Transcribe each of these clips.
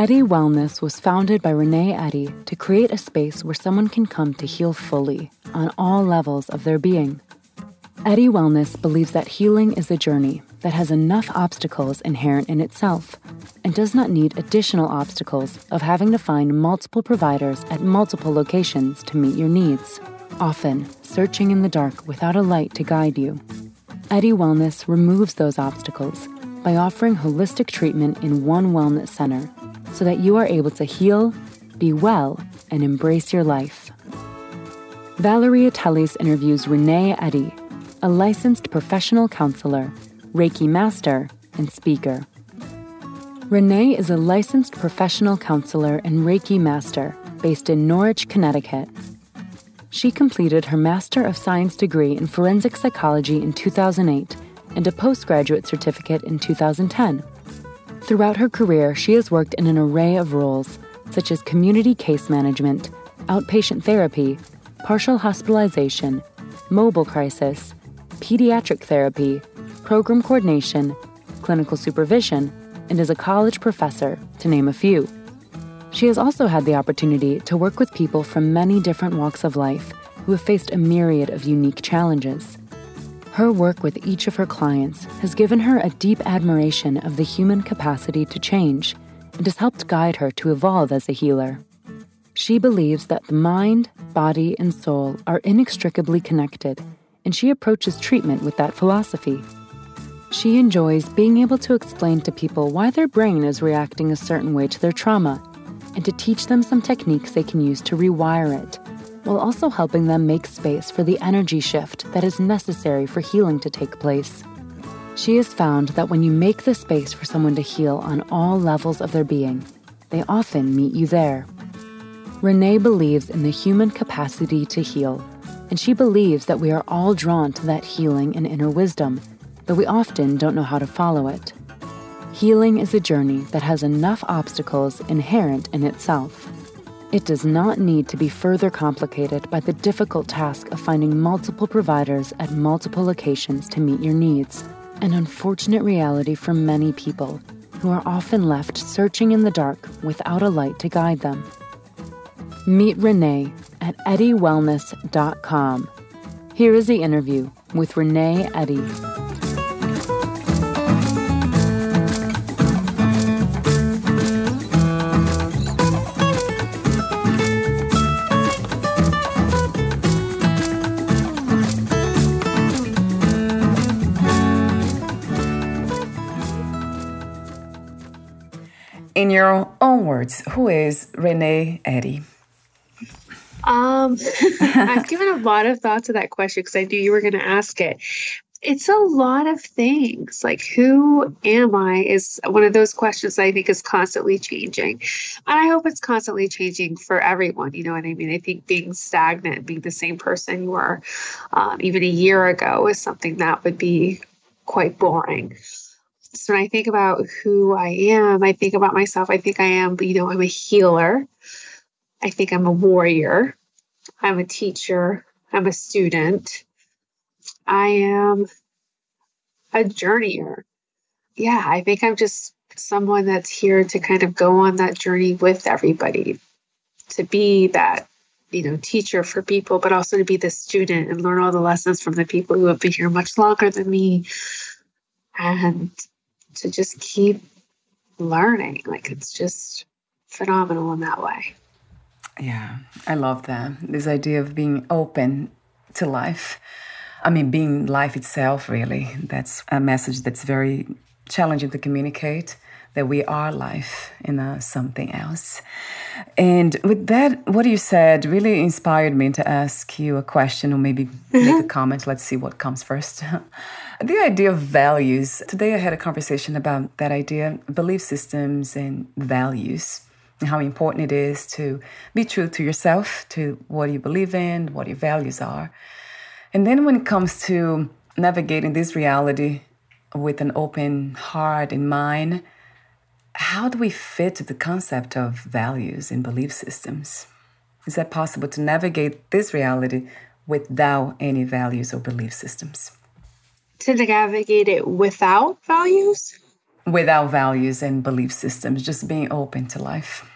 Eddy Wellness was founded by Renee Eddy to create a space where someone can come to heal fully on all levels of their being. Eddy Wellness believes that healing is a journey that has enough obstacles inherent in itself and does not need additional obstacles of having to find multiple providers at multiple locations to meet your needs, often searching in the dark without a light to guide you. Eddy Wellness removes those obstacles by offering holistic treatment in one wellness center so that you are able to heal, be well, and embrace your life. Valeria Teles interviews Renee Eddy, a licensed professional counselor, Reiki master, and speaker. Renee is a licensed professional counselor and Reiki master based in Norwich, Connecticut. She completed her Master of Science degree in forensic psychology in 2008 and a postgraduate certificate in 2010. Throughout her career, she has worked in an array of roles, such as community case management, outpatient therapy, partial hospitalization, mobile crisis, pediatric therapy, program coordination, clinical supervision, and as a college professor, to name a few. She has also had the opportunity to work with people from many different walks of life who have faced a myriad of unique challenges. Her work with each of her clients has given her a deep admiration of the human capacity to change and has helped guide her to evolve as a healer. She believes that the mind, body, and soul are inextricably connected, and she approaches treatment with that philosophy. She enjoys being able to explain to people why their brain is reacting a certain way to their trauma and to teach them some techniques they can use to rewire it while also helping them make space for the energy shift that is necessary for healing to take place. She has found that when you make the space for someone to heal on all levels of their being, they often meet you there. Renee believes in the human capacity to heal, and she believes that we are all drawn to that healing and inner wisdom, though we often don't know how to follow it. Healing is a journey that has enough obstacles inherent in itself. It does not need to be further complicated by the difficult task of finding multiple providers at multiple locations to meet your needs, an unfortunate reality for many people who are often left searching in the dark without a light to guide them. Meet Renee at eddywellness.com. Here is the interview with Renee Eddy. In your own words, who is Renee Eddy? Um, I've given a lot of thought to that question because I knew you were going to ask it. It's a lot of things. Like, who am I is one of those questions I think is constantly changing. And I hope it's constantly changing for everyone. You know what I mean? I think being stagnant, being the same person you were um, even a year ago, is something that would be quite boring. So when I think about who I am, I think about myself, I think I am, you know, I'm a healer. I think I'm a warrior. I'm a teacher. I'm a student. I am a journeyer. Yeah, I think I'm just someone that's here to kind of go on that journey with everybody, to be that, you know, teacher for people, but also to be the student and learn all the lessons from the people who have been here much longer than me. And to just keep learning. Like it's just phenomenal in that way. Yeah, I love that. This idea of being open to life. I mean, being life itself, really. That's a message that's very challenging to communicate that we are life in a something else. And with that, what you said really inspired me to ask you a question or maybe make a mm-hmm. comment. Let's see what comes first. the idea of values. Today I had a conversation about that idea, belief systems and values, and how important it is to be true to yourself, to what you believe in, what your values are. And then when it comes to navigating this reality with an open heart and mind, how do we fit the concept of values and belief systems? Is that possible to navigate this reality without any values or belief systems? To navigate it without values? Without values and belief systems, just being open to life.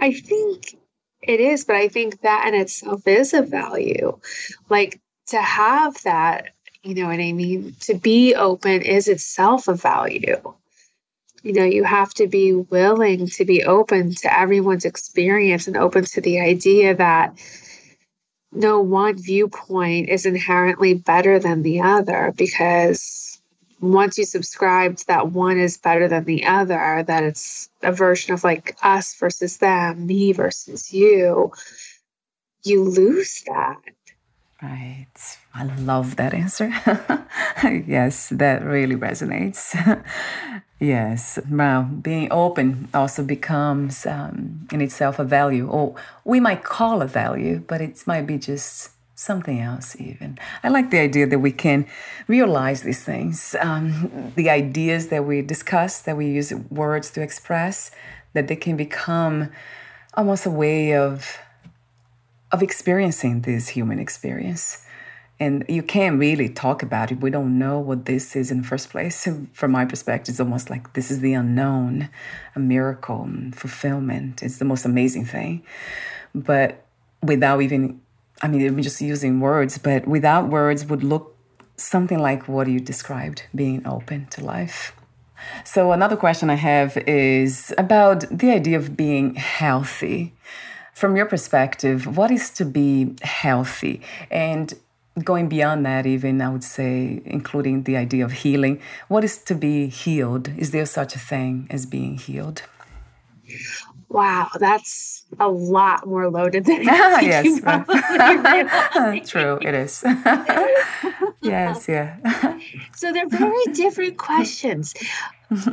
I think it is, but I think that in itself is a value. Like to have that, you know what I mean? To be open is itself a value you know, you have to be willing to be open to everyone's experience and open to the idea that no one viewpoint is inherently better than the other because once you subscribe to that one is better than the other, that it's a version of like us versus them, me versus you, you lose that. Right. I love that answer. yes, that really resonates. yes. Wow. Being open also becomes um, in itself a value, or we might call a value, but it might be just something else, even. I like the idea that we can realize these things, um, the ideas that we discuss, that we use words to express, that they can become almost a way of of experiencing this human experience. And you can't really talk about it. We don't know what this is in the first place. From my perspective, it's almost like this is the unknown, a miracle, mm, fulfillment. It's the most amazing thing. But without even, I mean, I'm just using words, but without words would look something like what you described being open to life. So, another question I have is about the idea of being healthy from your perspective, what is to be healthy? And going beyond that, even I would say, including the idea of healing, what is to be healed? Is there such a thing as being healed? Wow, that's a lot more loaded than yes, true, it is. yes, yeah. so they're very different questions.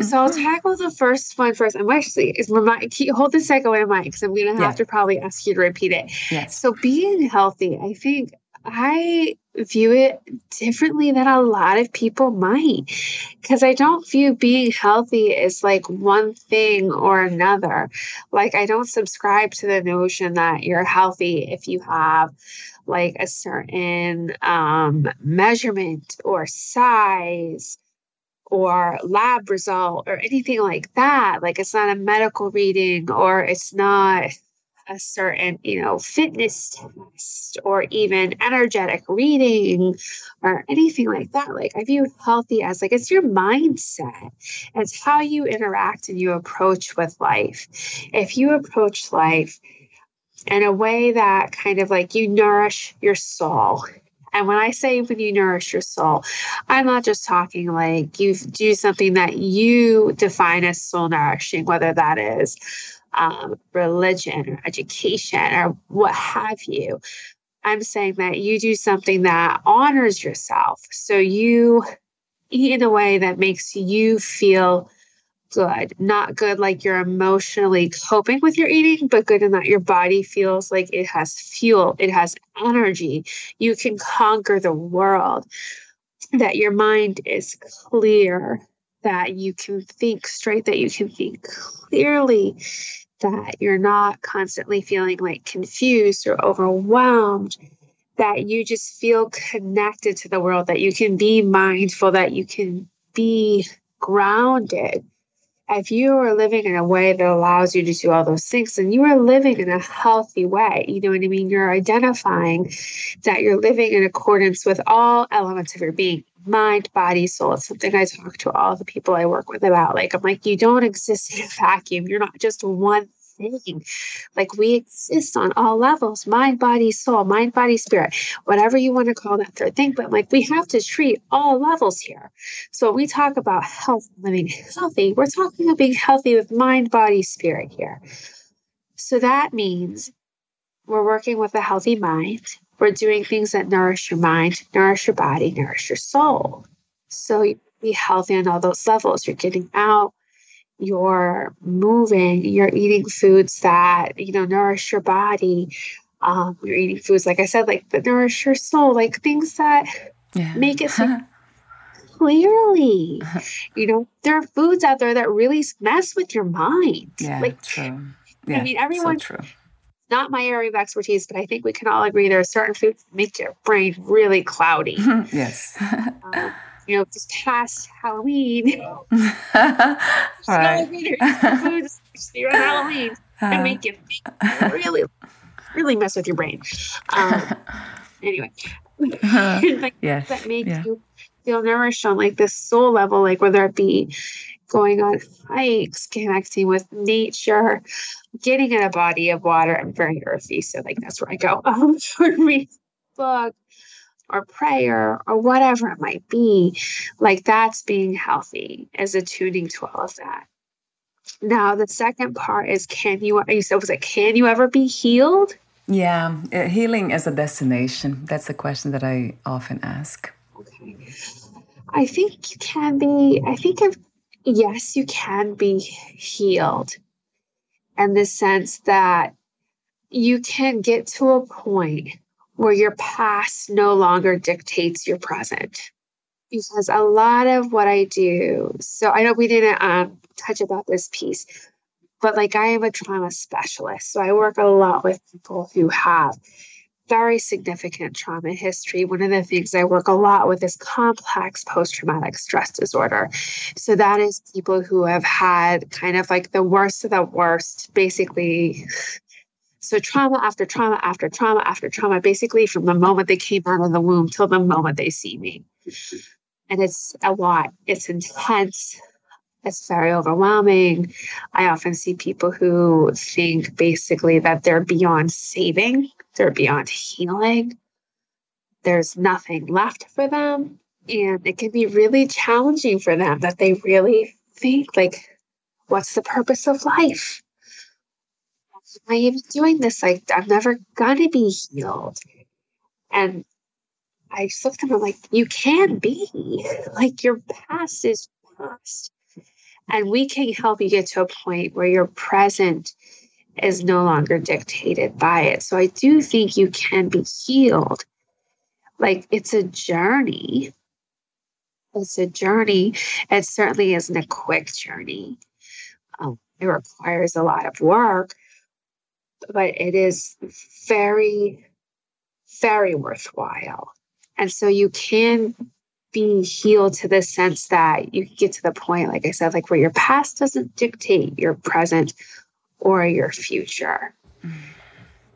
so I'll tackle the first one first. I'm actually is remind keep hold the second one in mind because I'm gonna have yeah. to probably ask you to repeat it. Yes. So being healthy, I think I view it differently than a lot of people might. Because I don't view being healthy as like one thing or another. Like, I don't subscribe to the notion that you're healthy if you have like a certain um, measurement or size or lab result or anything like that. Like it's not a medical reading or it's not a certain, you know, fitness test or even energetic reading or anything like that. Like I view healthy as like it's your mindset. It's how you interact and you approach with life. If you approach life in a way that kind of like you nourish your soul and when I say when you nourish your soul, I'm not just talking like you do something that you define as soul nourishing, whether that is um, religion or education or what have you. I'm saying that you do something that honors yourself. So you eat in a way that makes you feel good, not good like you're emotionally coping with your eating, but good in that your body feels like it has fuel, it has energy. You can conquer the world, that your mind is clear, that you can think straight, that you can think clearly, that you're not constantly feeling like confused or overwhelmed. That you just feel connected to the world, that you can be mindful, that you can be grounded if you are living in a way that allows you to do all those things, then you are living in a healthy way. You know what I mean? You're identifying that you're living in accordance with all elements of your being mind, body, soul. It's something I talk to all the people I work with about. Like, I'm like, you don't exist in a vacuum. You're not just one thing. Like we exist on all levels mind, body, soul, mind, body, spirit, whatever you want to call that third thing. But like we have to treat all levels here. So we talk about health, living healthy, we're talking about being healthy with mind, body, spirit here. So that means we're working with a healthy mind. We're doing things that nourish your mind, nourish your body, nourish your soul. So be healthy on all those levels. You're getting out, you're moving, you're eating foods that, you know, nourish your body. Um, you're eating foods, like I said, like that nourish your soul, like things that yeah. make it so clearly. you know, there are foods out there that really mess with your mind. Yeah, like, true. Yeah, I mean, everyone. So true. Not my area of expertise, but I think we can all agree there are certain foods that make your brain really cloudy. yes. um, you know, just past Halloween. right. foods on Halloween and make you really, really mess with your brain. Um, anyway, like, yes. that makes yeah. you feel nourished on like this soul level, like whether it be going on hikes, connecting with nature, getting in a body of water. I'm very earthy, so like that's where I go. Um, for me, book, or prayer or whatever it might be, like that's being healthy, is attuning to all of that. Now, the second part is can you, you said, was it can you ever be healed? Yeah, uh, healing as a destination. That's a question that I often ask. Okay. I think you can be, I think if, yes, you can be healed in the sense that you can get to a point where your past no longer dictates your present. Because a lot of what I do, so I know we didn't um, touch about this piece, but like I am a trauma specialist. So I work a lot with people who have very significant trauma history. One of the things I work a lot with is complex post traumatic stress disorder. So that is people who have had kind of like the worst of the worst, basically so trauma after trauma after trauma after trauma, basically from the moment they came out of the womb till the moment they see me. And it's a lot. It's intense. It's very overwhelming. I often see people who think basically that they're beyond saving, they're beyond healing. There's nothing left for them. And it can be really challenging for them that they really think, like, what's the purpose of life? Am I even doing this? Like, I'm never gonna be healed. And I just looked at him like, you can be. Like, your past is past. And we can help you get to a point where your present is no longer dictated by it. So I do think you can be healed. Like, it's a journey. It's a journey. It certainly isn't a quick journey. Um, it requires a lot of work but it is very, very worthwhile. And so you can be healed to the sense that you get to the point, like I said, like where your past doesn't dictate your present or your future.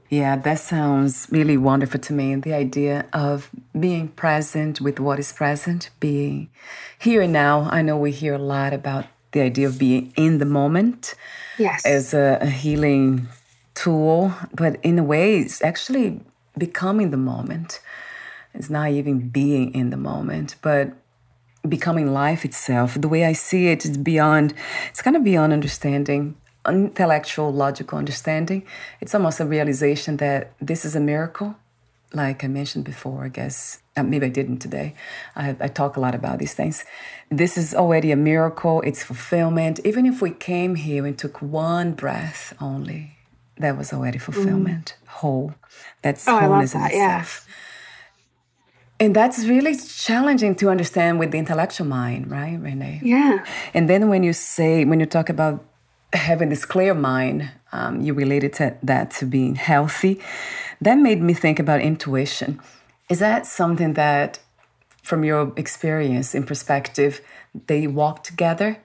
Yeah, that sounds really wonderful to me. The idea of being present with what is present, being here and now. I know we hear a lot about the idea of being in the moment yes. as a, a healing tool, but in a way, it's actually becoming the moment. It's not even being in the moment, but becoming life itself. The way I see it is beyond, it's kind of beyond understanding, intellectual, logical understanding. It's almost a realization that this is a miracle. Like I mentioned before, I guess, uh, maybe I didn't today. I, I talk a lot about these things. This is already a miracle, it's fulfillment. Even if we came here and took one breath only, that was already fulfillment, mm. whole. That's oh, wholeness that. in itself. Yeah. And that's really challenging to understand with the intellectual mind, right, Renee? Yeah. And then when you say, when you talk about having this clear mind, um, you related to that to being healthy. That made me think about intuition. Is that something that, from your experience in perspective, they walk together?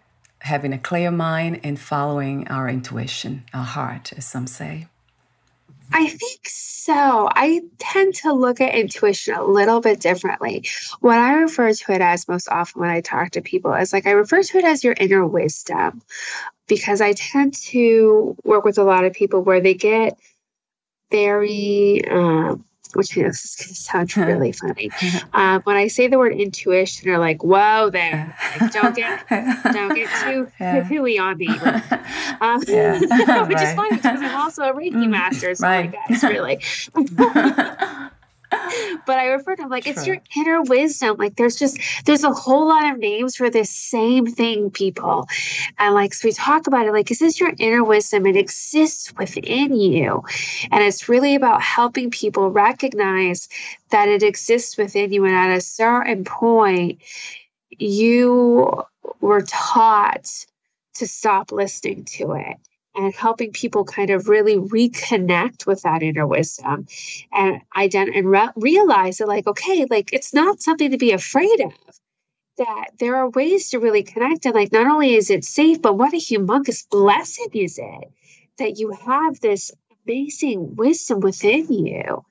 Having a clear mind and following our intuition, our heart, as some say? I think so. I tend to look at intuition a little bit differently. What I refer to it as most often when I talk to people is like I refer to it as your inner wisdom because I tend to work with a lot of people where they get very um, which is going to sound really funny. Um, when I say the word intuition, they're like, "Whoa, there! Like, don't get don't get too yeah. hooey on me." Um, yeah. which right. is funny because I'm also a Reiki mm, master, so right. guys, really. But I refer to them like it's your inner wisdom. Like there's just there's a whole lot of names for this same thing, people. And like so we talk about it like is this your inner wisdom? It exists within you. And it's really about helping people recognize that it exists within you. And at a certain point, you were taught to stop listening to it and helping people kind of really reconnect with that inner wisdom. And ident- and re- realize that like okay like it's not something to be afraid of that there are ways to really connect. And like not only is it safe but what a humongous blessing is it that you have this amazing wisdom within you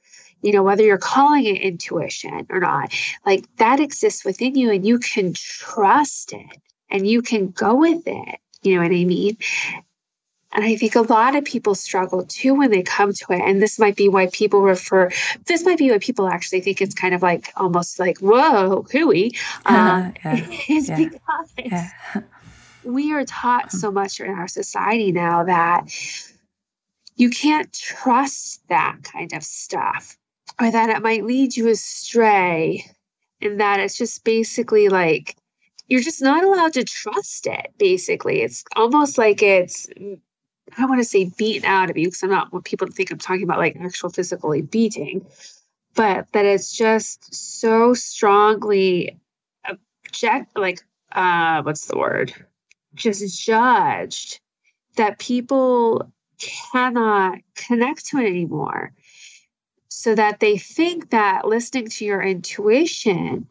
you know whether you're calling it intuition or not. Like that exists within you and you can trust it and you can go with it. You know what i mean and I think a lot of people struggle too when they come to it. And this might be why people refer, this might be why people actually think it's kind of like almost like, whoa, hooey. Um, yeah. Is yeah. because yeah. we are taught so much in our society now that you can't trust that kind of stuff or that it might lead you astray. And that it's just basically like, you're just not allowed to trust it basically it's almost like it's I don't want to say beaten out of you because I'm not what people to think I'm talking about like actual physically beating, but that it's just so strongly object like uh what's the word? Just judged that people cannot connect to it anymore. So that they think that listening to your intuition,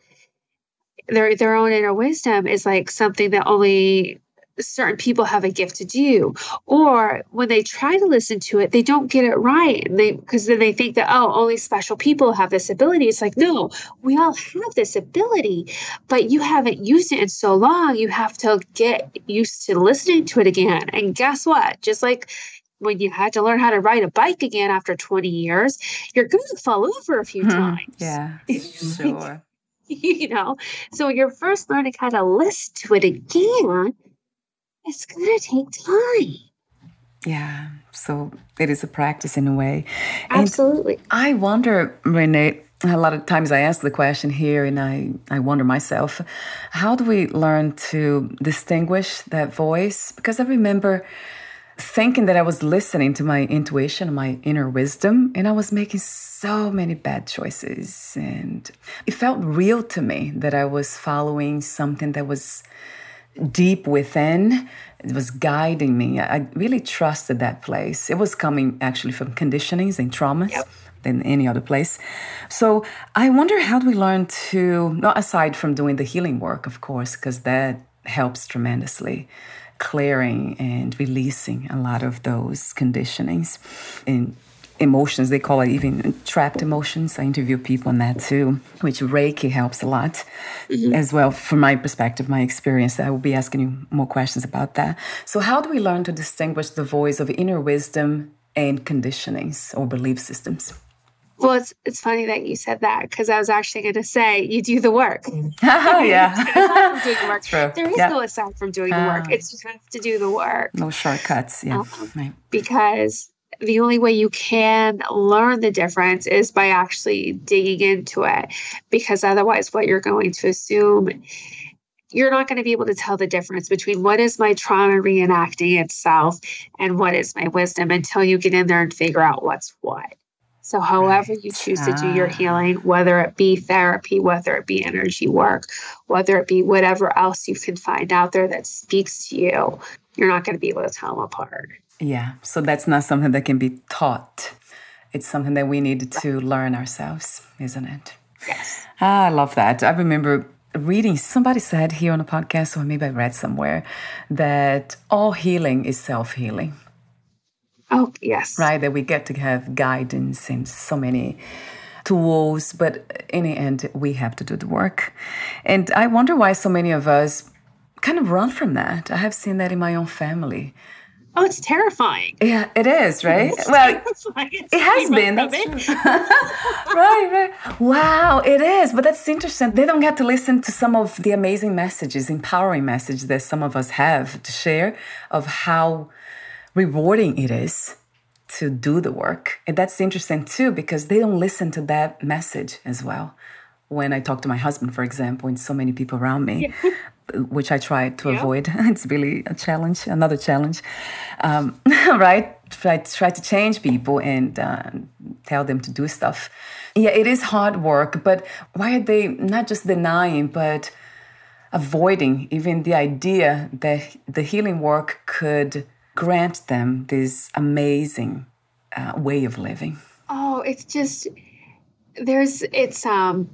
their their own inner wisdom is like something that only certain people have a gift to do. Or when they try to listen to it they don't get it right. And they because then they think that oh only special people have this ability. It's like no we all have this ability but you haven't used it in so long you have to get used to listening to it again. And guess what? Just like when you had to learn how to ride a bike again after 20 years you're going to fall over a few hmm, times. Yeah. Sure. You know? So when you're first learning how to listen to it again it's going to take time. Yeah. So it is a practice in a way. Absolutely. And I wonder, Renee, a lot of times I ask the question here and I, I wonder myself, how do we learn to distinguish that voice? Because I remember thinking that I was listening to my intuition, my inner wisdom, and I was making so many bad choices. And it felt real to me that I was following something that was deep within it was guiding me. I really trusted that place. It was coming actually from conditionings and traumas yep. than any other place. So i wonder how do we learn to not aside from doing the healing work of course because that helps tremendously clearing and releasing a lot of those conditionings and emotions. They call it even trapped emotions. I interview people on that too, which Reiki helps a lot mm-hmm. as well. From my perspective, my experience, I will be asking you more questions about that. So, how do we learn to distinguish the voice of inner wisdom and conditionings or belief systems? Well, it's it's funny that you said that because I was actually going to say you do the work. yeah, doing the work. True. There is yeah. no aside from doing the work. Uh, it's just have to do the work. No shortcuts. Yeah, um, right. because the only way you can learn the difference is by actually digging into it because otherwise what you're going to assume you're not going to be able to tell the difference between what is my trauma reenacting itself and what is my wisdom until you get in there and figure out what's what. So however you choose to do your ah. healing whether it be therapy whether it be energy work whether it be whatever else you can find out there that speaks to you you're not going to be able to tell them apart yeah. So that's not something that can be taught. It's something that we need to learn ourselves, isn't it? Yes. Ah, I love that. I remember reading, somebody said here on a podcast, or maybe I read somewhere, that all healing is self healing. Oh, yes. Right? That we get to have guidance and so many tools, but in the end, we have to do the work. And I wonder why so many of us kind of run from that. I have seen that in my own family. Oh, it's terrifying. Yeah, it is, right? It's well, it has been. That's right, right. Wow, it is. But that's interesting. They don't get to listen to some of the amazing messages, empowering messages that some of us have to share of how rewarding it is to do the work. And that's interesting too, because they don't listen to that message as well. When I talk to my husband, for example, and so many people around me, yeah. which I try to yeah. avoid, it's really a challenge, another challenge, um, right? Try, try to change people and uh, tell them to do stuff. Yeah, it is hard work, but why are they not just denying, but avoiding even the idea that the healing work could grant them this amazing uh, way of living? Oh, it's just there's it's um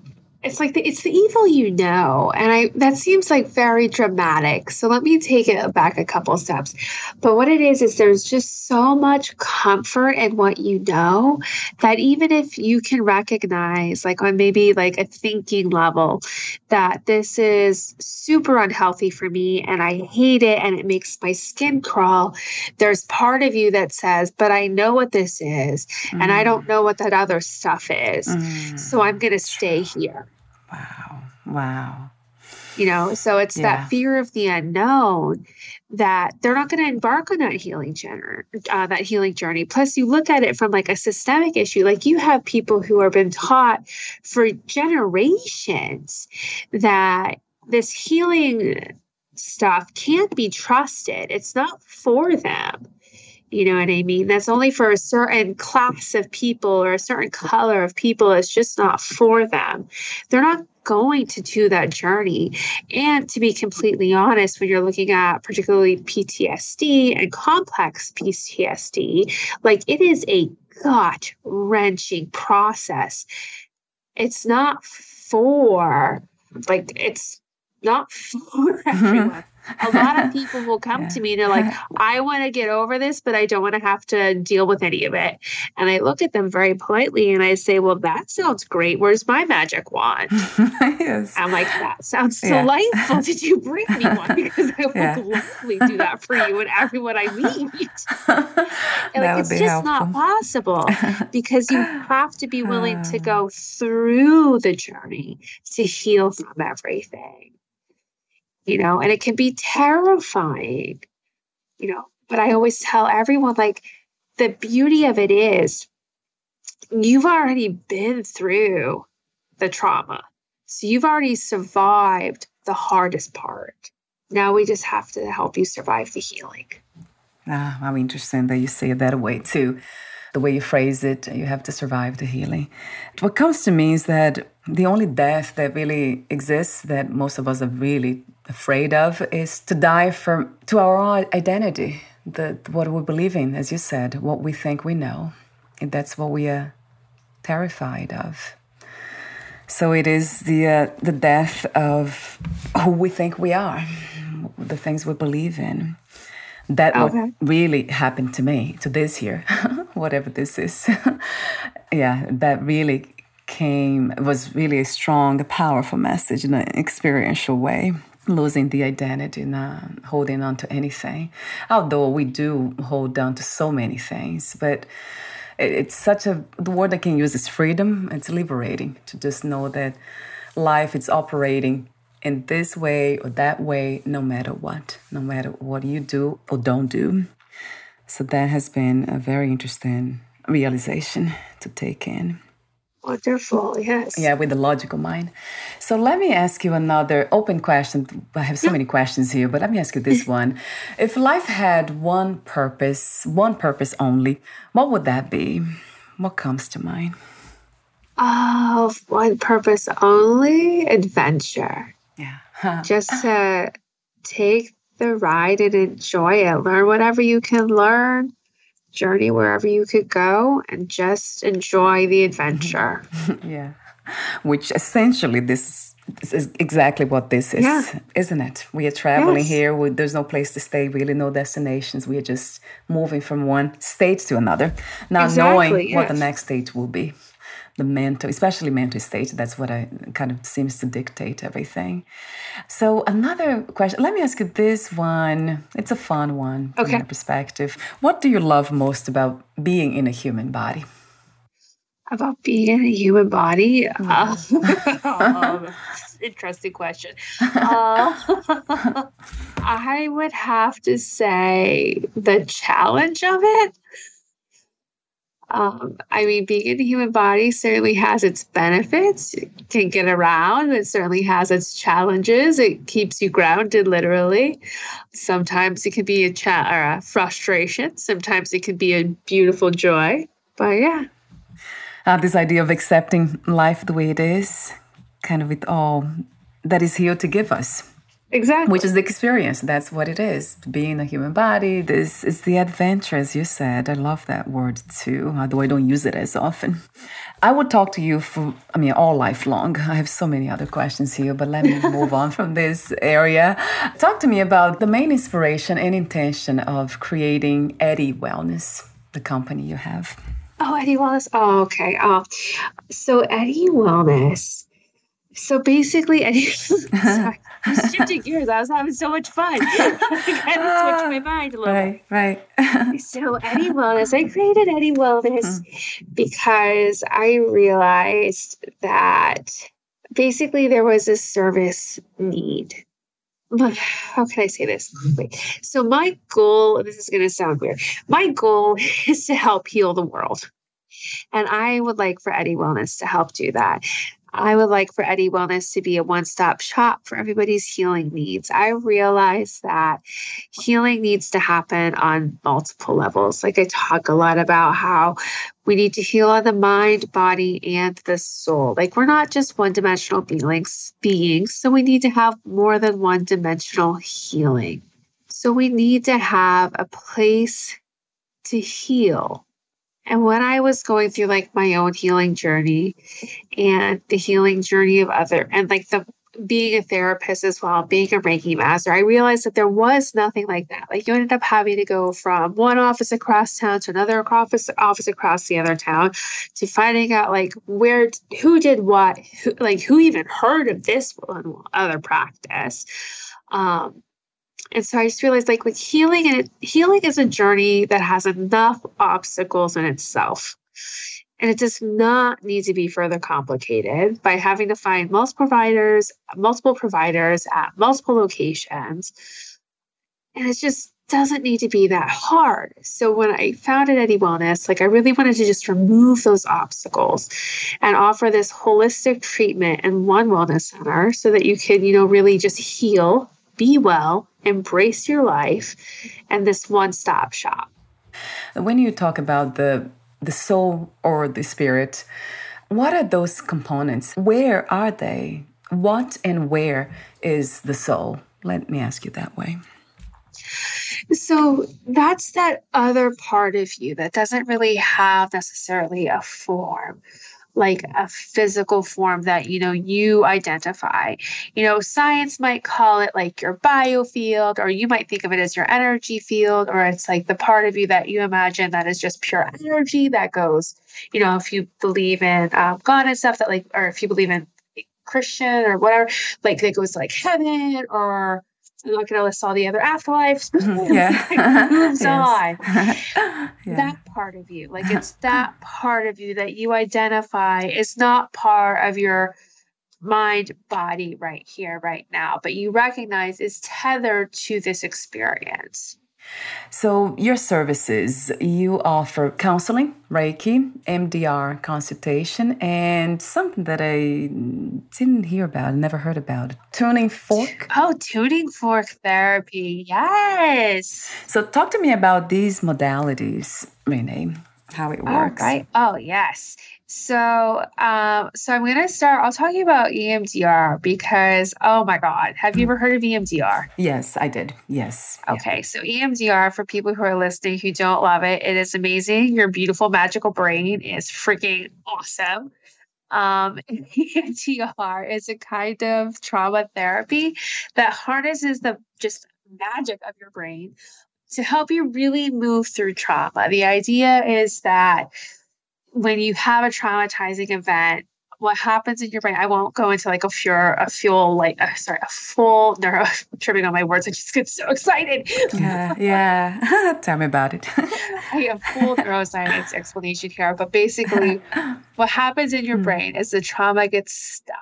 it's like the, it's the evil you know and i that seems like very dramatic so let me take it back a couple steps but what it is is there's just so much comfort in what you know that even if you can recognize like on maybe like a thinking level that this is super unhealthy for me and i hate it and it makes my skin crawl there's part of you that says but i know what this is mm. and i don't mm. know what that other stuff is mm. so i'm going to stay here Wow. Wow. You know, so it's yeah. that fear of the unknown that they're not going to embark on that healing journey, uh, that healing journey. Plus, you look at it from like a systemic issue. Like you have people who have been taught for generations that this healing stuff can't be trusted. It's not for them. You know what I mean? That's only for a certain class of people or a certain color of people. It's just not for them. They're not going to do that journey. And to be completely honest, when you're looking at particularly PTSD and complex PTSD, like it is a gut wrenching process. It's not for, like, it's not for mm-hmm. everyone a lot of people will come yeah. to me and they're like, I want to get over this, but I don't want to have to deal with any of it. And I look at them very politely and I say, Well, that sounds great. Where's my magic wand? yes. I'm like, That sounds yeah. delightful. Did you bring me one? Because I will yeah. gladly do that for you and everyone I meet. and like, it's just helpful. not possible because you have to be willing to go through the journey to heal from everything you know, and it can be terrifying, you know. But I always tell everyone, like, the beauty of it is you've already been through the trauma. So you've already survived the hardest part. Now we just have to help you survive the healing. Ah, how interesting that you say it that way too the way you phrase it, you have to survive the healing. What comes to me is that the only death that really exists that most of us are really afraid of is to die for to our identity, the what we believe in, as you said, what we think we know. And that's what we are terrified of. So it is the uh, the death of who we think we are, the things we believe in. That okay. what really happened to me to this year, whatever this is. yeah, that really came was really a strong, powerful message in an experiential way. Losing the identity, not holding on to anything. Although we do hold on to so many things, but it's such a the word I can use is freedom. It's liberating to just know that life is operating in this way or that way, no matter what, no matter what you do or don't do. So that has been a very interesting realization to take in. Oh, Wonderful, yes. Yeah, with the logical mind. So let me ask you another open question. I have so many questions here, but let me ask you this one. If life had one purpose, one purpose only, what would that be? What comes to mind? Oh, one purpose only? Adventure. Yeah. Just to take the ride and enjoy it. Learn whatever you can learn, journey wherever you could go, and just enjoy the adventure. yeah. Which essentially, this This is exactly what this is, yeah. isn't it? We are traveling yes. here. We, there's no place to stay, really, no destinations. We are just moving from one state to another, not exactly, knowing yes. what the next state will be. The mental, especially mental state, that's what I kind of seems to dictate everything. So another question. Let me ask you this one. It's a fun one from okay. your perspective. What do you love most about being in a human body? About being in a human body? Mm. Uh, interesting question. Uh, I would have to say the challenge of it. Um, I mean, being in the human body certainly has its benefits. It can get around. It certainly has its challenges. It keeps you grounded, literally. Sometimes it can be a, cha- or a frustration. Sometimes it can be a beautiful joy. But yeah. Uh, this idea of accepting life the way it is, kind of with all that is here to give us. Exactly. Which is the experience. That's what it is. Being a human body. This is the adventure, as you said. I love that word too, although I don't use it as often. I would talk to you for, I mean, all life long. I have so many other questions here, but let me move on from this area. Talk to me about the main inspiration and intention of creating Eddy Wellness, the company you have. Oh, Eddy Wellness. Oh, okay. Oh, so Eddy Wellness so basically, I sorry, I'm shifting gears. I was having so much fun. I had to switch my mind a little. Right, right. so Eddy Wellness, I created Eddy Wellness mm. because I realized that basically there was a service need. How can I say this? Wait. So my goal, this is going to sound weird. My goal is to help heal the world. And I would like for Eddy Wellness to help do that. I would like for Eddy Wellness to be a one stop shop for everybody's healing needs. I realize that healing needs to happen on multiple levels. Like I talk a lot about how we need to heal on the mind, body, and the soul. Like we're not just one dimensional beings, beings, so we need to have more than one dimensional healing. So we need to have a place to heal and when I was going through like my own healing journey and the healing journey of other and like the being a therapist as well, being a Reiki master, I realized that there was nothing like that. Like you ended up having to go from one office across town to another office office across the other town to finding out like where who did what, who, like who even heard of this one other practice. Um, and so I just realized like with healing and healing is a journey that has enough obstacles in itself. And it does not need to be further complicated by having to find multiple providers, multiple providers at multiple locations. And it just doesn't need to be that hard. So when I founded Eddy Wellness, like I really wanted to just remove those obstacles and offer this holistic treatment in one wellness center so that you could, you know, really just heal, be well, embrace your life, and this one stop shop. When you talk about the the soul or the spirit, what are those components? Where are they? What and where is the soul? Let me ask you that way. So that's that other part of you that doesn't really have necessarily a form like a physical form that you know you identify. You know science might call it like your biofield or you might think of it as your energy field or it's like the part of you that you imagine that is just pure energy that goes you know if you believe in um, god and stuff that like or if you believe in christian or whatever like it goes to like heaven or I'm not going to list all the other afterlives. Yeah. moves on. yeah. That part of you, like it's that part of you that you identify is not part of your mind body right here, right now, but you recognize is tethered to this experience. So, your services, you offer counseling, Reiki, EMDR consultation, and something that I didn't hear about, never heard about tuning fork. Oh, tuning fork therapy. Yes. So, talk to me about these modalities, Renee, how it works. Right. Oh, yes. So, um, so I'm going to start. I'll talk about EMDR because, oh my God, have you ever heard of EMDR? Yes, I did. Yes. Okay. Yeah. So, EMDR, for people who are listening who don't love it, it is amazing. Your beautiful, magical brain is freaking awesome. Um, EMDR is a kind of trauma therapy that harnesses the just magic of your brain to help you really move through trauma. The idea is that when you have a traumatizing event, what happens in your brain. I won't go into like a pure, a fuel, like uh, sorry, a full neuro tripping on my words. I just get so excited. Yeah, yeah. Tell me about it. I have full neuroscience explanation here, but basically, what happens in your hmm. brain is the trauma gets stuck.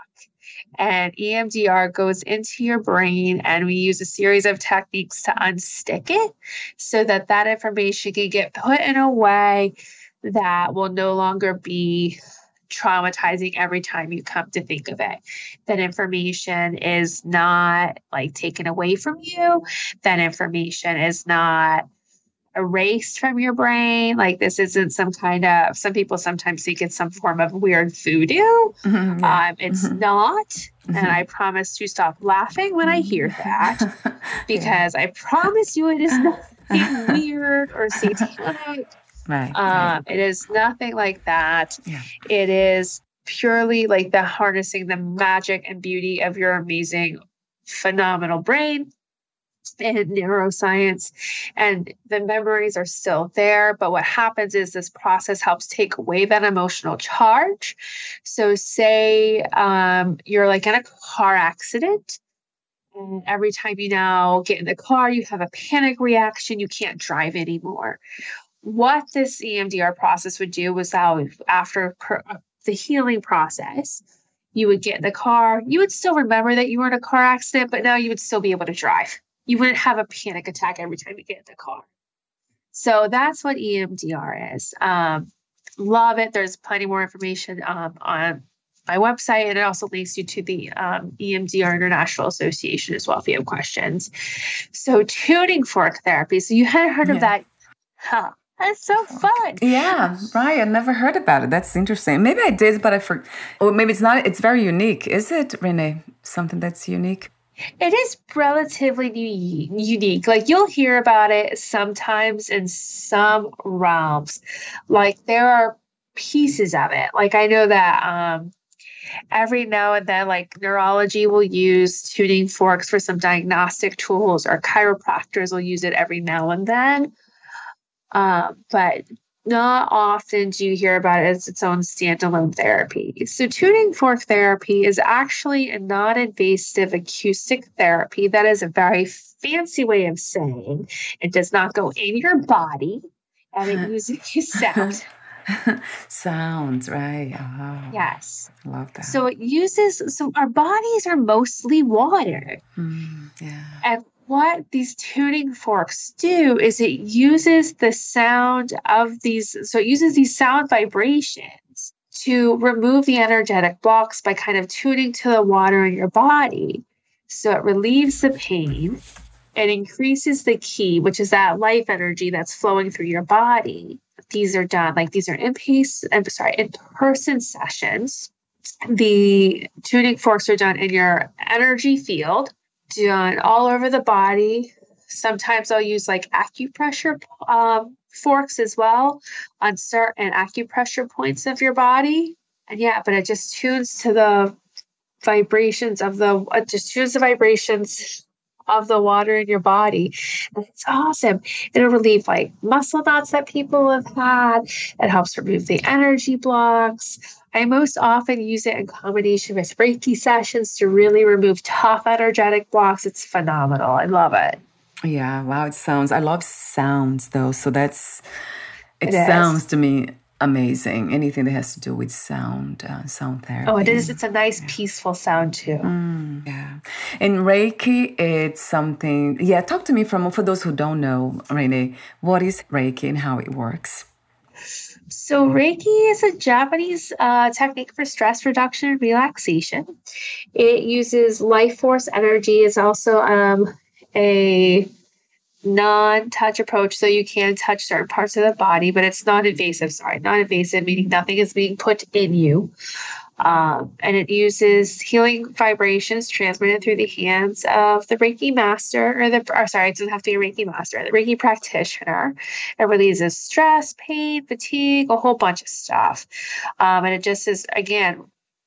And EMDR goes into your brain, and we use a series of techniques to unstick it so that that information can get put in a way that will no longer be traumatizing every time you come to think of it. That information is not like taken away from you, that information is not erased from your brain. Like this isn't some kind of some people sometimes think it's some form of weird voodoo. Mm-hmm, yeah. um, it's mm-hmm. not. Mm-hmm. And I promise to stop laughing when I hear that because yeah. I promise you it is nothing weird or satanic. Right, um, It is nothing like that. Yeah. It is purely like the harnessing the magic and beauty of your amazing, phenomenal brain and neuroscience. And the memories are still there. But what happens is this process helps take away that emotional charge. So, say um, you're like in a car accident. And every time you now get in the car, you have a panic reaction. You can't drive anymore what this EMDR process would do was that after the healing process, you would get in the car. You would still remember that you were in a car accident, but now you would still be able to drive. You wouldn't have a panic attack every time you get in the car. So that's what EMDR is. Um, love it. There's plenty more information um, on my website, and it also links you to the um, EMDR International Association as well if you have questions. So, tuning fork therapy. So, you hadn't heard yeah. of that? Huh. That's so fun. Yeah, right. I never heard about it. That's interesting. Maybe I did, but I forgot. Or maybe it's not. It's very unique. Is it, Renee? Something that's unique? It is relatively unique. Like you'll hear about it sometimes in some realms. Like there are pieces of it. Like I know that um, every now and then, like neurology will use tuning forks for some diagnostic tools, or chiropractors will use it every now and then uh, but not often do you hear about it as its own standalone therapy. So, tuning fork therapy is actually a non invasive acoustic therapy. That is a very fancy way of saying it does not go in your body and it uses sound. Sounds right. Oh, yes. Love that. So it uses, so our bodies are mostly water. Mm, yeah. And what these tuning forks do is it uses the sound of these, so it uses these sound vibrations to remove the energetic blocks by kind of tuning to the water in your body. So it relieves the pain. It increases the ki, which is that life energy that's flowing through your body. These are done like these are in pace, I'm sorry, in person sessions. The tuning forks are done in your energy field done all over the body. Sometimes I'll use like acupressure um, forks as well on certain acupressure points of your body. And yeah, but it just tunes to the vibrations of the, it just tunes the vibrations of the water in your body. And it's awesome. It'll relieve like muscle knots that people have had. It helps remove the energy blocks. I most often use it in combination with Reiki sessions to really remove tough energetic blocks. It's phenomenal. I love it. Yeah, wow, it sounds I love sounds though. So that's it, it sounds is. to me amazing. Anything that has to do with sound, uh, sound therapy. Oh, it is. It's a nice, yeah. peaceful sound too. Mm, yeah. In Reiki, it's something. Yeah, talk to me from for those who don't know, Renee. What is Reiki and how it works? So, Reiki is a Japanese uh, technique for stress reduction and relaxation. It uses life force energy, It's also um, a non touch approach. So, you can touch certain parts of the body, but it's non invasive. Sorry, non invasive, meaning nothing is being put in you. Um, and it uses healing vibrations transmitted through the hands of the Reiki master, or the, or sorry, it doesn't have to be a Reiki master, the Reiki practitioner. It releases stress, pain, fatigue, a whole bunch of stuff. Um, and it just is, again,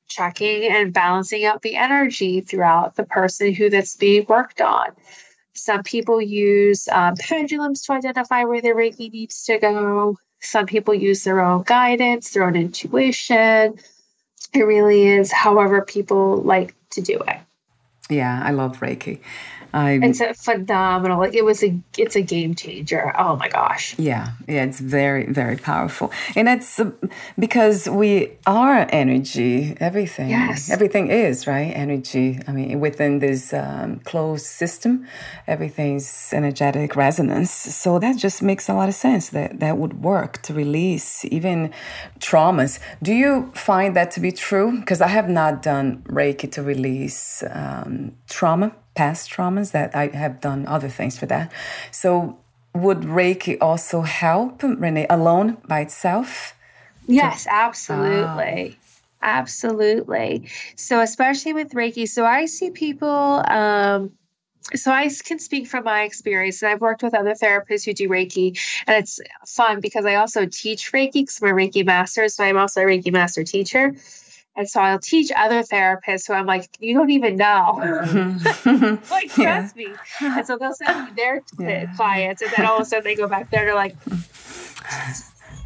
checking and balancing out the energy throughout the person who that's being worked on. Some people use um, pendulums to identify where their Reiki needs to go. Some people use their own guidance, their own intuition. It really is however people like to do it. Yeah, I love Reiki. I, it's a phenomenal. Like it was a, it's a game changer. Oh my gosh. Yeah, yeah, it's very, very powerful, and it's uh, because we are energy. Everything, yes, everything is right. Energy. I mean, within this um, closed system, everything's energetic resonance. So that just makes a lot of sense. That that would work to release even traumas. Do you find that to be true? Because I have not done Reiki to release um, trauma past traumas that I have done other things for that. So would Reiki also help Renee alone by itself? Yes, absolutely. Oh. Absolutely. So, especially with Reiki, so I see people, um, so I can speak from my experience, and I've worked with other therapists who do Reiki, and it's fun because I also teach Reiki because I'm a Reiki master, so I'm also a Reiki master teacher. And so I'll teach other therapists who I'm like, you don't even know. like, trust yeah. me. And so they'll send me their yeah. clients, and then all of a sudden they go back there and they're like,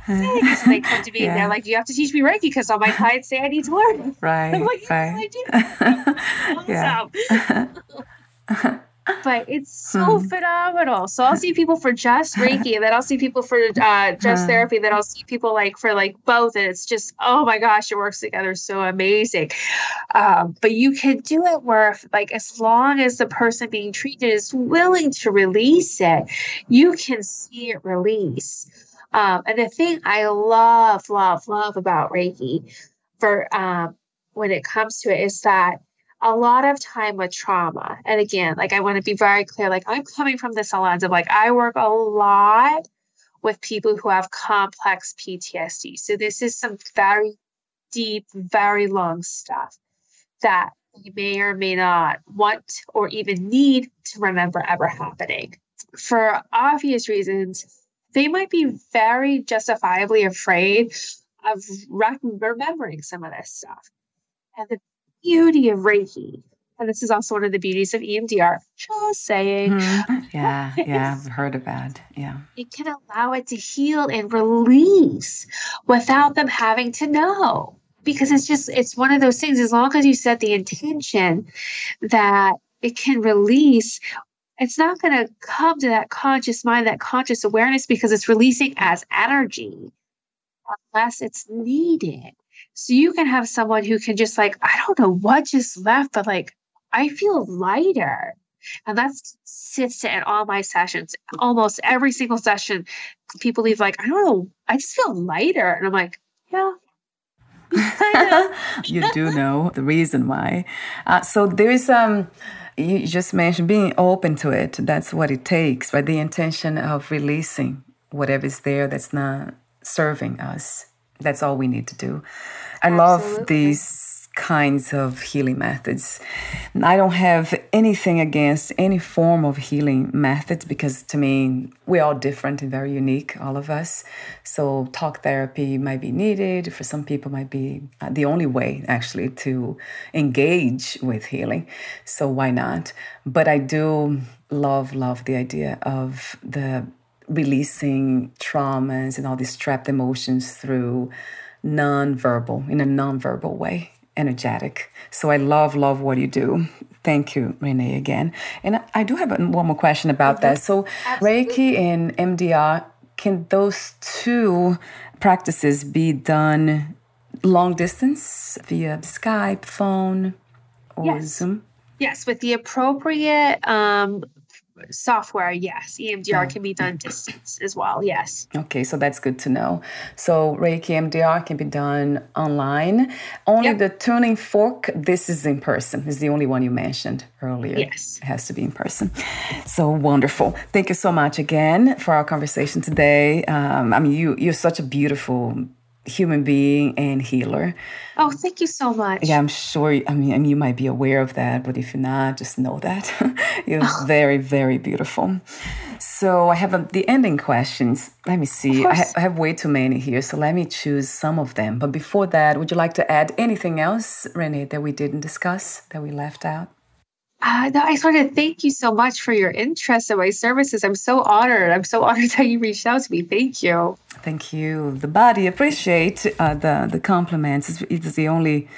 so they come to me yeah. and they're like, "You have to teach me Reiki because all my clients say I need to learn." Right. I'm like, "Yes, right. I do." yeah but it's so hmm. phenomenal. So I'll see people for just Reiki, and then I'll see people for uh, just therapy. Then I'll see people like for like both, and it's just oh my gosh, it works together so amazing. Um, but you can do it where like as long as the person being treated is willing to release it, you can see it release. Um, and the thing I love, love, love about Reiki for um, when it comes to it is that a lot of time with trauma. And again, like I want to be very clear, like I'm coming from this lens of like I work a lot with people who have complex PTSD. So this is some very deep, very long stuff that you may or may not want or even need to remember ever happening. For obvious reasons, they might be very justifiably afraid of remembering some of this stuff. And the beauty of Reiki, and this is also one of the beauties of EMDR, just saying. Mm-hmm. Yeah, yeah, I've heard of that. Yeah. It can allow it to heal and release without them having to know. Because it's just, it's one of those things, as long as you set the intention that it can release, it's not going to come to that conscious mind, that conscious awareness, because it's releasing as energy unless it's needed. So you can have someone who can just like, I don't know what just left, but like, I feel lighter. And that's consistent in all my sessions. Almost every single session, people leave like, I don't know, I just feel lighter. And I'm like, yeah. you do know the reason why. Uh, so there is um you just mentioned being open to it. That's what it takes, right? The intention of releasing whatever is there that's not serving us. That's all we need to do. I Absolutely. love these kinds of healing methods. I don't have anything against any form of healing methods because to me, we're all different and very unique, all of us. So, talk therapy might be needed. For some people, might be uh, the only way actually to engage with healing. So, why not? But I do love, love the idea of the releasing traumas and all these trapped emotions through non-verbal, in a non-verbal way, energetic. So I love, love what you do. Thank you, Renee, again. And I do have one more question about that. So Reiki and EMDR, can those two practices be done long distance via Skype, phone, or yes. Zoom? Yes, with the appropriate um, software, yes. EMDR can be done distance as well, yes. Okay, so that's good to know. So Reiki EMDR can be done online. Only yep. the tuning fork, this is in person, is the only one you mentioned earlier. Yes. It has to be in person. So wonderful. Thank you so much again for our conversation today. Um, I mean, you, you're such a beautiful human being and healer. Oh, thank you so much. Yeah, I'm sure. I mean, I mean, you might be aware of that, but if you're not, just know that you're oh. very, very beautiful. So So I have a, the ending questions. Let me see. I, ha I, have way too many here, so let me choose some of them. But before that, would you like to add anything else, Renee, that we didn't discuss, that we left out? Uh, no, I just want to thank you so much for your interest in my services. I'm so honored. I'm so honored that you reached out to me. Thank you. Thank you. The body appreciate uh, the the compliments. It's, it's the only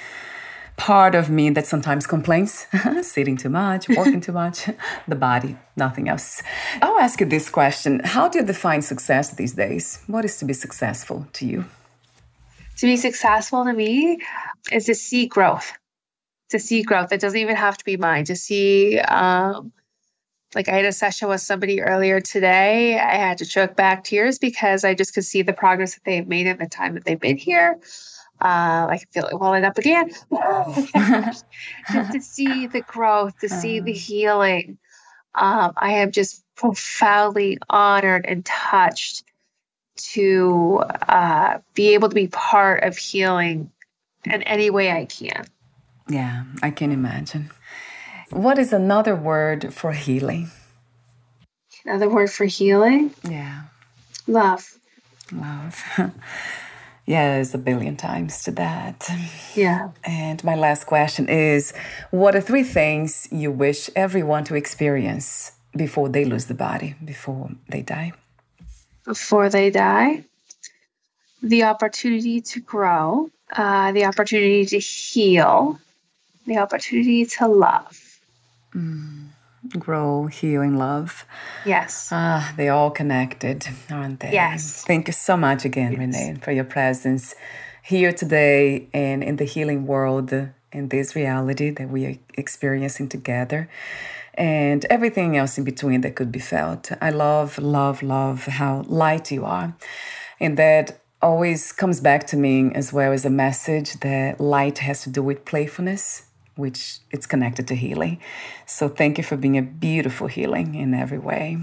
part of me that sometimes complains sitting too much, working too much, the body, nothing else. I'll ask you this question How do you define success these days? What is to be successful to you? To be successful to me is to see growth. To see growth. It doesn't even have to be mine. To see, um, like I had a session with somebody earlier today. I had to choke back tears because I just could see the progress that they've made in the time that they've been here. Uh, I can feel it welling up again. just to see the growth, to see the uh-huh. healing. Um, I am just profoundly honored and touched to uh, be able to be part of healing in any way I can. Yeah, I can imagine. What is another word for healing? Another word for healing? Yeah. Love. Love. Yes, a billion times to that. Yeah. And my last question is What are three things you wish everyone to experience before they lose the body, before they die? Before they die? The opportunity to grow, uh, the opportunity to heal, the opportunity to love. Mm grow, heal, and love. Yes. Ah, they all connected, aren't they? Yes. Thank you so much again, yes. Renee, for your presence here today and in the healing world, in this reality that we are experiencing together, and everything else in between that could be felt. I love, love, love how light you are. And that always comes back to me as well as a message that light has to do with playfulness which it's connected to healing. So thank you for being a beautiful healing in every way.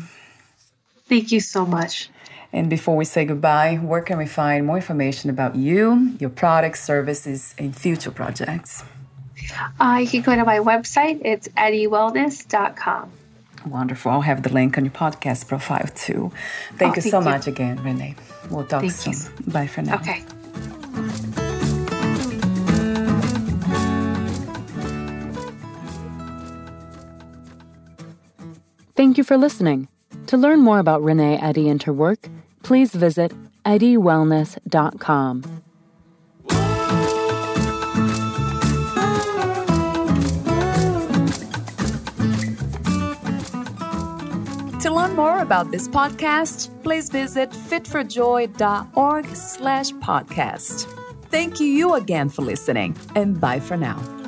Thank you so much. And before we say goodbye, where can we find more information about you, your products, services, and future projects? Uh, you can go to my website. It's eddywellness.com. Wonderful. I'll have the link on your podcast profile too. Thank oh, you thank so you. much again, Renee. We'll talk thank soon. You. Bye for now. Okay. Thank you for listening. To learn more about Renee Eddy and her work, please visit eddywellness.com. To learn more about this podcast, please visit fitforjoy.org slash podcast. Thank you again for listening, and bye for now.